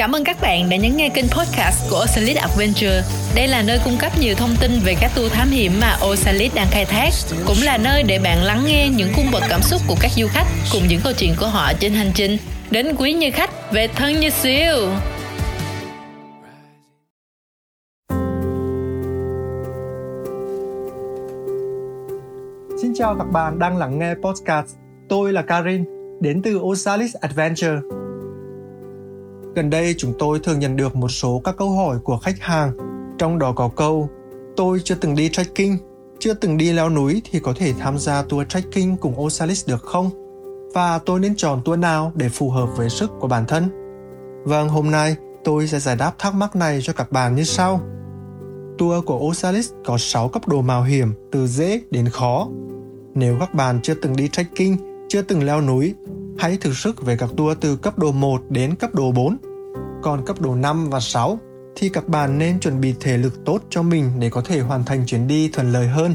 Cảm ơn các bạn đã nhấn nghe kênh podcast của Osalit Adventure. Đây là nơi cung cấp nhiều thông tin về các tour thám hiểm mà Osalit đang khai thác, cũng là nơi để bạn lắng nghe những cung bậc cảm xúc của các du khách cùng những câu chuyện của họ trên hành trình đến quý như khách về thân như siêu. Xin chào các bạn đang lắng nghe podcast. Tôi là Karin, đến từ Osalis Adventure. Gần đây chúng tôi thường nhận được một số các câu hỏi của khách hàng, trong đó có câu Tôi chưa từng đi trekking, chưa từng đi leo núi thì có thể tham gia tour trekking cùng Osalis được không? Và tôi nên chọn tour nào để phù hợp với sức của bản thân? Vâng, hôm nay tôi sẽ giải đáp thắc mắc này cho các bạn như sau. Tour của Osalis có 6 cấp độ mạo hiểm từ dễ đến khó. Nếu các bạn chưa từng đi trekking, chưa từng leo núi, hãy thử sức về các tour từ cấp độ 1 đến cấp độ 4. Còn cấp độ 5 và 6 thì các bạn nên chuẩn bị thể lực tốt cho mình để có thể hoàn thành chuyến đi thuận lợi hơn.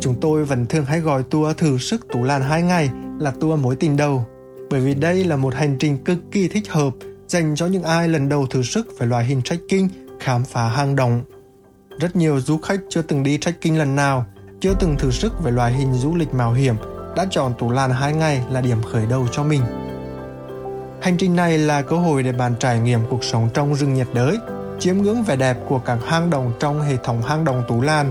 Chúng tôi vẫn thường hay gọi tour thử sức tủ Làn 2 ngày là tour mối tình đầu, bởi vì đây là một hành trình cực kỳ thích hợp dành cho những ai lần đầu thử sức về loại hình trekking khám phá hang động. Rất nhiều du khách chưa từng đi trekking lần nào, chưa từng thử sức về loại hình du lịch mạo hiểm đã chọn tủ Làn 2 ngày là điểm khởi đầu cho mình. Hành trình này là cơ hội để bạn trải nghiệm cuộc sống trong rừng nhiệt đới, chiêm ngưỡng vẻ đẹp của các hang động trong hệ thống hang động Tú Lan,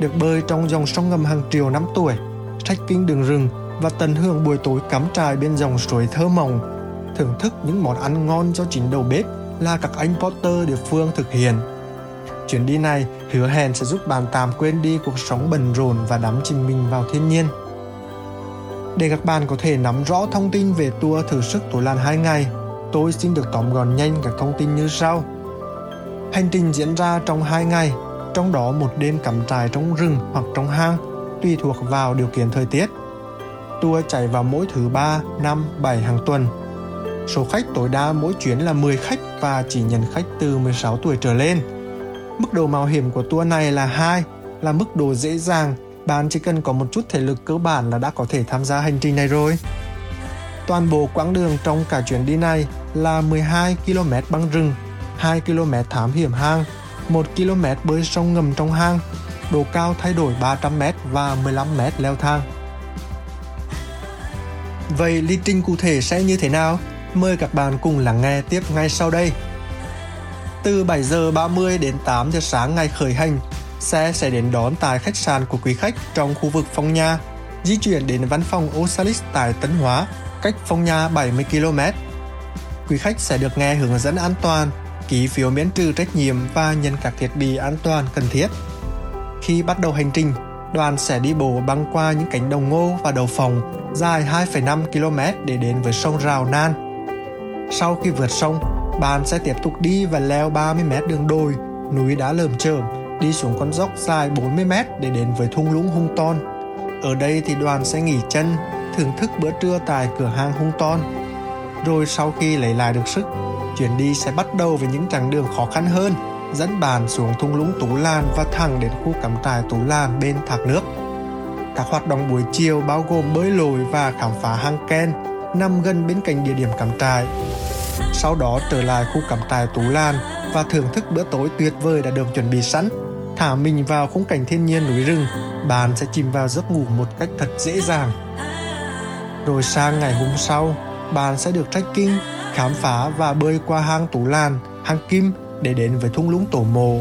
được bơi trong dòng sông ngầm hàng triệu năm tuổi, trekking đường rừng và tận hưởng buổi tối cắm trại bên dòng suối thơ mộng, thưởng thức những món ăn ngon do chính đầu bếp là các anh Potter địa phương thực hiện. Chuyến đi này hứa hẹn sẽ giúp bạn tạm quên đi cuộc sống bận rộn và đắm chìm mình vào thiên nhiên. Để các bạn có thể nắm rõ thông tin về tour thử sức tối lan 2 ngày, tôi xin được tóm gọn nhanh các thông tin như sau. Hành trình diễn ra trong 2 ngày, trong đó một đêm cắm trại trong rừng hoặc trong hang, tùy thuộc vào điều kiện thời tiết. Tour chạy vào mỗi thứ 3, 5, 7 hàng tuần. Số khách tối đa mỗi chuyến là 10 khách và chỉ nhận khách từ 16 tuổi trở lên. Mức độ mạo hiểm của tour này là 2, là mức độ dễ dàng bạn chỉ cần có một chút thể lực cơ bản là đã có thể tham gia hành trình này rồi. Toàn bộ quãng đường trong cả chuyến đi này là 12 km băng rừng, 2 km thám hiểm hang, 1 km bơi sông ngầm trong hang, độ cao thay đổi 300m và 15m leo thang. Vậy lịch trình cụ thể sẽ như thế nào? Mời các bạn cùng lắng nghe tiếp ngay sau đây. Từ 7 giờ 30 đến 8 giờ sáng ngày khởi hành, xe sẽ đến đón tại khách sạn của quý khách trong khu vực Phong Nha, di chuyển đến văn phòng Osalis tại Tấn Hóa, cách Phong Nha 70 km. Quý khách sẽ được nghe hướng dẫn an toàn, ký phiếu miễn trừ trách nhiệm và nhận các thiết bị an toàn cần thiết. Khi bắt đầu hành trình, đoàn sẽ đi bộ băng qua những cánh đồng ngô và đầu phòng dài 2,5 km để đến với sông Rào Nan. Sau khi vượt sông, bạn sẽ tiếp tục đi và leo 30 mét đường đồi, núi đá lởm chởm đi xuống con dốc dài 40 mét để đến với thung lũng Hung Ton. Ở đây thì đoàn sẽ nghỉ chân, thưởng thức bữa trưa tại cửa hàng Hung Ton. Rồi sau khi lấy lại được sức, chuyến đi sẽ bắt đầu với những chặng đường khó khăn hơn, dẫn bàn xuống thung lũng Tú Lan và thẳng đến khu cắm trại Tú Lan bên thác nước. Các hoạt động buổi chiều bao gồm bơi lội và khám phá hang Ken nằm gần bên cạnh địa điểm cắm trại. Sau đó trở lại khu cắm trại Tú Lan và thưởng thức bữa tối tuyệt vời đã được chuẩn bị sẵn thả mình vào khung cảnh thiên nhiên núi rừng, bạn sẽ chìm vào giấc ngủ một cách thật dễ dàng. Rồi sang ngày hôm sau, bạn sẽ được trekking, khám phá và bơi qua hang Tú Lan, hang Kim để đến với thung lũng Tổ Mộ.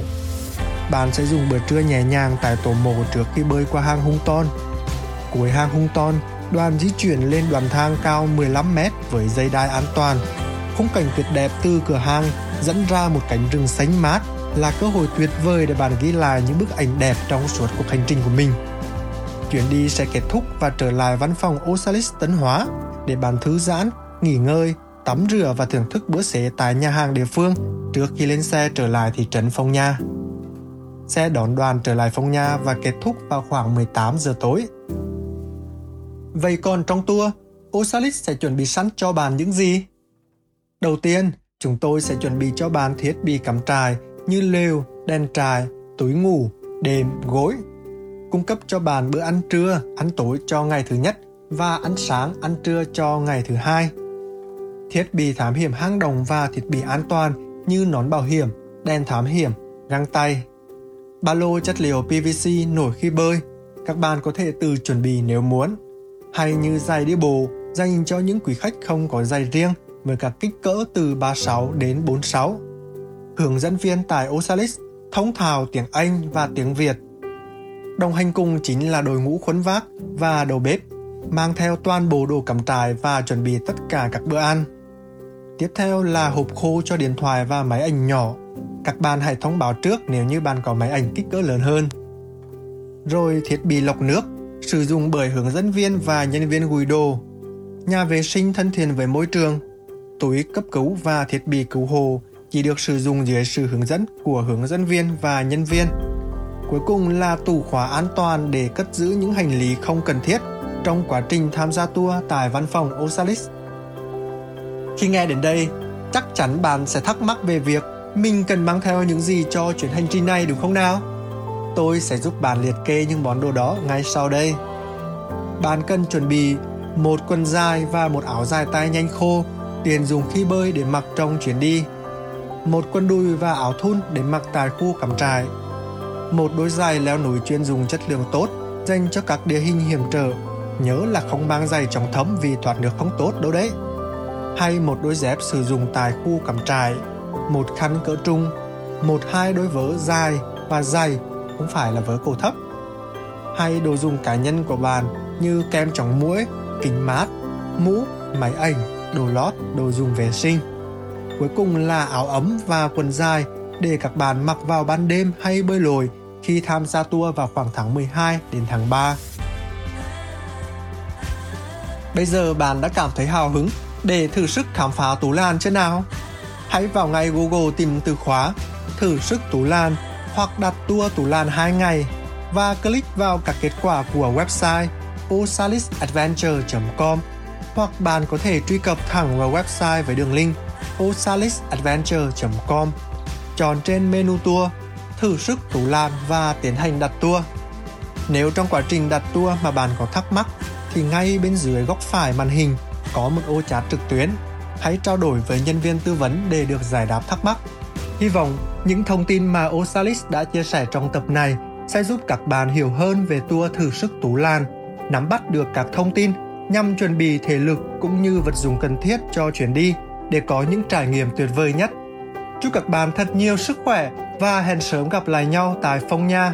Bạn sẽ dùng bữa trưa nhẹ nhàng tại Tổ Mộ trước khi bơi qua hang Hung Ton. Cuối hang Hung Ton, đoàn di chuyển lên đoàn thang cao 15m với dây đai an toàn. Khung cảnh tuyệt đẹp từ cửa hang dẫn ra một cánh rừng xanh mát là cơ hội tuyệt vời để bạn ghi lại những bức ảnh đẹp trong suốt cuộc hành trình của mình. Chuyến đi sẽ kết thúc và trở lại văn phòng Osalis Tấn Hóa để bạn thư giãn, nghỉ ngơi, tắm rửa và thưởng thức bữa xế tại nhà hàng địa phương trước khi lên xe trở lại thị trấn Phong Nha. Xe đón đoàn trở lại Phong Nha và kết thúc vào khoảng 18 giờ tối. Vậy còn trong tour, Osalis sẽ chuẩn bị sẵn cho bạn những gì? Đầu tiên, chúng tôi sẽ chuẩn bị cho bạn thiết bị cắm trại như lều, đèn trại, túi ngủ, đệm, gối. Cung cấp cho bạn bữa ăn trưa, ăn tối cho ngày thứ nhất và ăn sáng, ăn trưa cho ngày thứ hai. thiết bị thám hiểm hang động và thiết bị an toàn như nón bảo hiểm, đèn thám hiểm, găng tay. Ba lô chất liệu PVC nổi khi bơi, các bạn có thể tự chuẩn bị nếu muốn. Hay như giày đi bộ dành cho những quý khách không có giày riêng với các kích cỡ từ 36 đến 46. Hướng dẫn viên tại Osalis thông thạo tiếng Anh và tiếng Việt. Đồng hành cùng chính là đội ngũ khuấn vác và đầu bếp, mang theo toàn bộ đồ cắm trại và chuẩn bị tất cả các bữa ăn. Tiếp theo là hộp khô cho điện thoại và máy ảnh nhỏ. Các bạn hãy thông báo trước nếu như bạn có máy ảnh kích cỡ lớn hơn. Rồi thiết bị lọc nước, sử dụng bởi hướng dẫn viên và nhân viên gùi đồ. Nhà vệ sinh thân thiện với môi trường, túi cấp cứu và thiết bị cứu hộ chỉ được sử dụng dưới sự hướng dẫn của hướng dẫn viên và nhân viên. Cuối cùng là tủ khóa an toàn để cất giữ những hành lý không cần thiết trong quá trình tham gia tour tại văn phòng Osalis. Khi nghe đến đây, chắc chắn bạn sẽ thắc mắc về việc mình cần mang theo những gì cho chuyến hành trình này đúng không nào? Tôi sẽ giúp bạn liệt kê những món đồ đó ngay sau đây. Bạn cần chuẩn bị một quần dài và một áo dài tay nhanh khô, tiền dùng khi bơi để mặc trong chuyến đi. Một quần đùi và áo thun để mặc tại khu cắm trại. Một đôi giày leo núi chuyên dùng chất lượng tốt dành cho các địa hình hiểm trở. Nhớ là không mang giày chống thấm vì thoát nước không tốt đâu đấy hay một đôi dép sử dụng tại khu cắm trại, một khăn cỡ trung, một hai đôi vớ dài và dày, không phải là vớ cổ thấp, hay đồ dùng cá nhân của bạn như kem chống muỗi, kính mát, mũ, máy ảnh, đồ lót, đồ dùng vệ sinh. Cuối cùng là áo ấm và quần dài để các bạn mặc vào ban đêm hay bơi lội khi tham gia tour vào khoảng tháng 12 đến tháng 3. Bây giờ bạn đã cảm thấy hào hứng để thử sức khám phá Tú Lan chưa nào? Hãy vào ngay Google tìm từ khóa thử sức Tú Lan hoặc đặt tour Tú Lan 2 ngày và click vào các kết quả của website osalisadventure.com hoặc bạn có thể truy cập thẳng vào website với đường link osalisadventure.com chọn trên menu tour thử sức Tú Lan và tiến hành đặt tour. Nếu trong quá trình đặt tour mà bạn có thắc mắc thì ngay bên dưới góc phải màn hình có một ô chat trực tuyến. Hãy trao đổi với nhân viên tư vấn để được giải đáp thắc mắc. Hy vọng những thông tin mà Osalis đã chia sẻ trong tập này sẽ giúp các bạn hiểu hơn về tour thử sức Tú Lan, nắm bắt được các thông tin nhằm chuẩn bị thể lực cũng như vật dụng cần thiết cho chuyến đi để có những trải nghiệm tuyệt vời nhất. Chúc các bạn thật nhiều sức khỏe và hẹn sớm gặp lại nhau tại Phong Nha.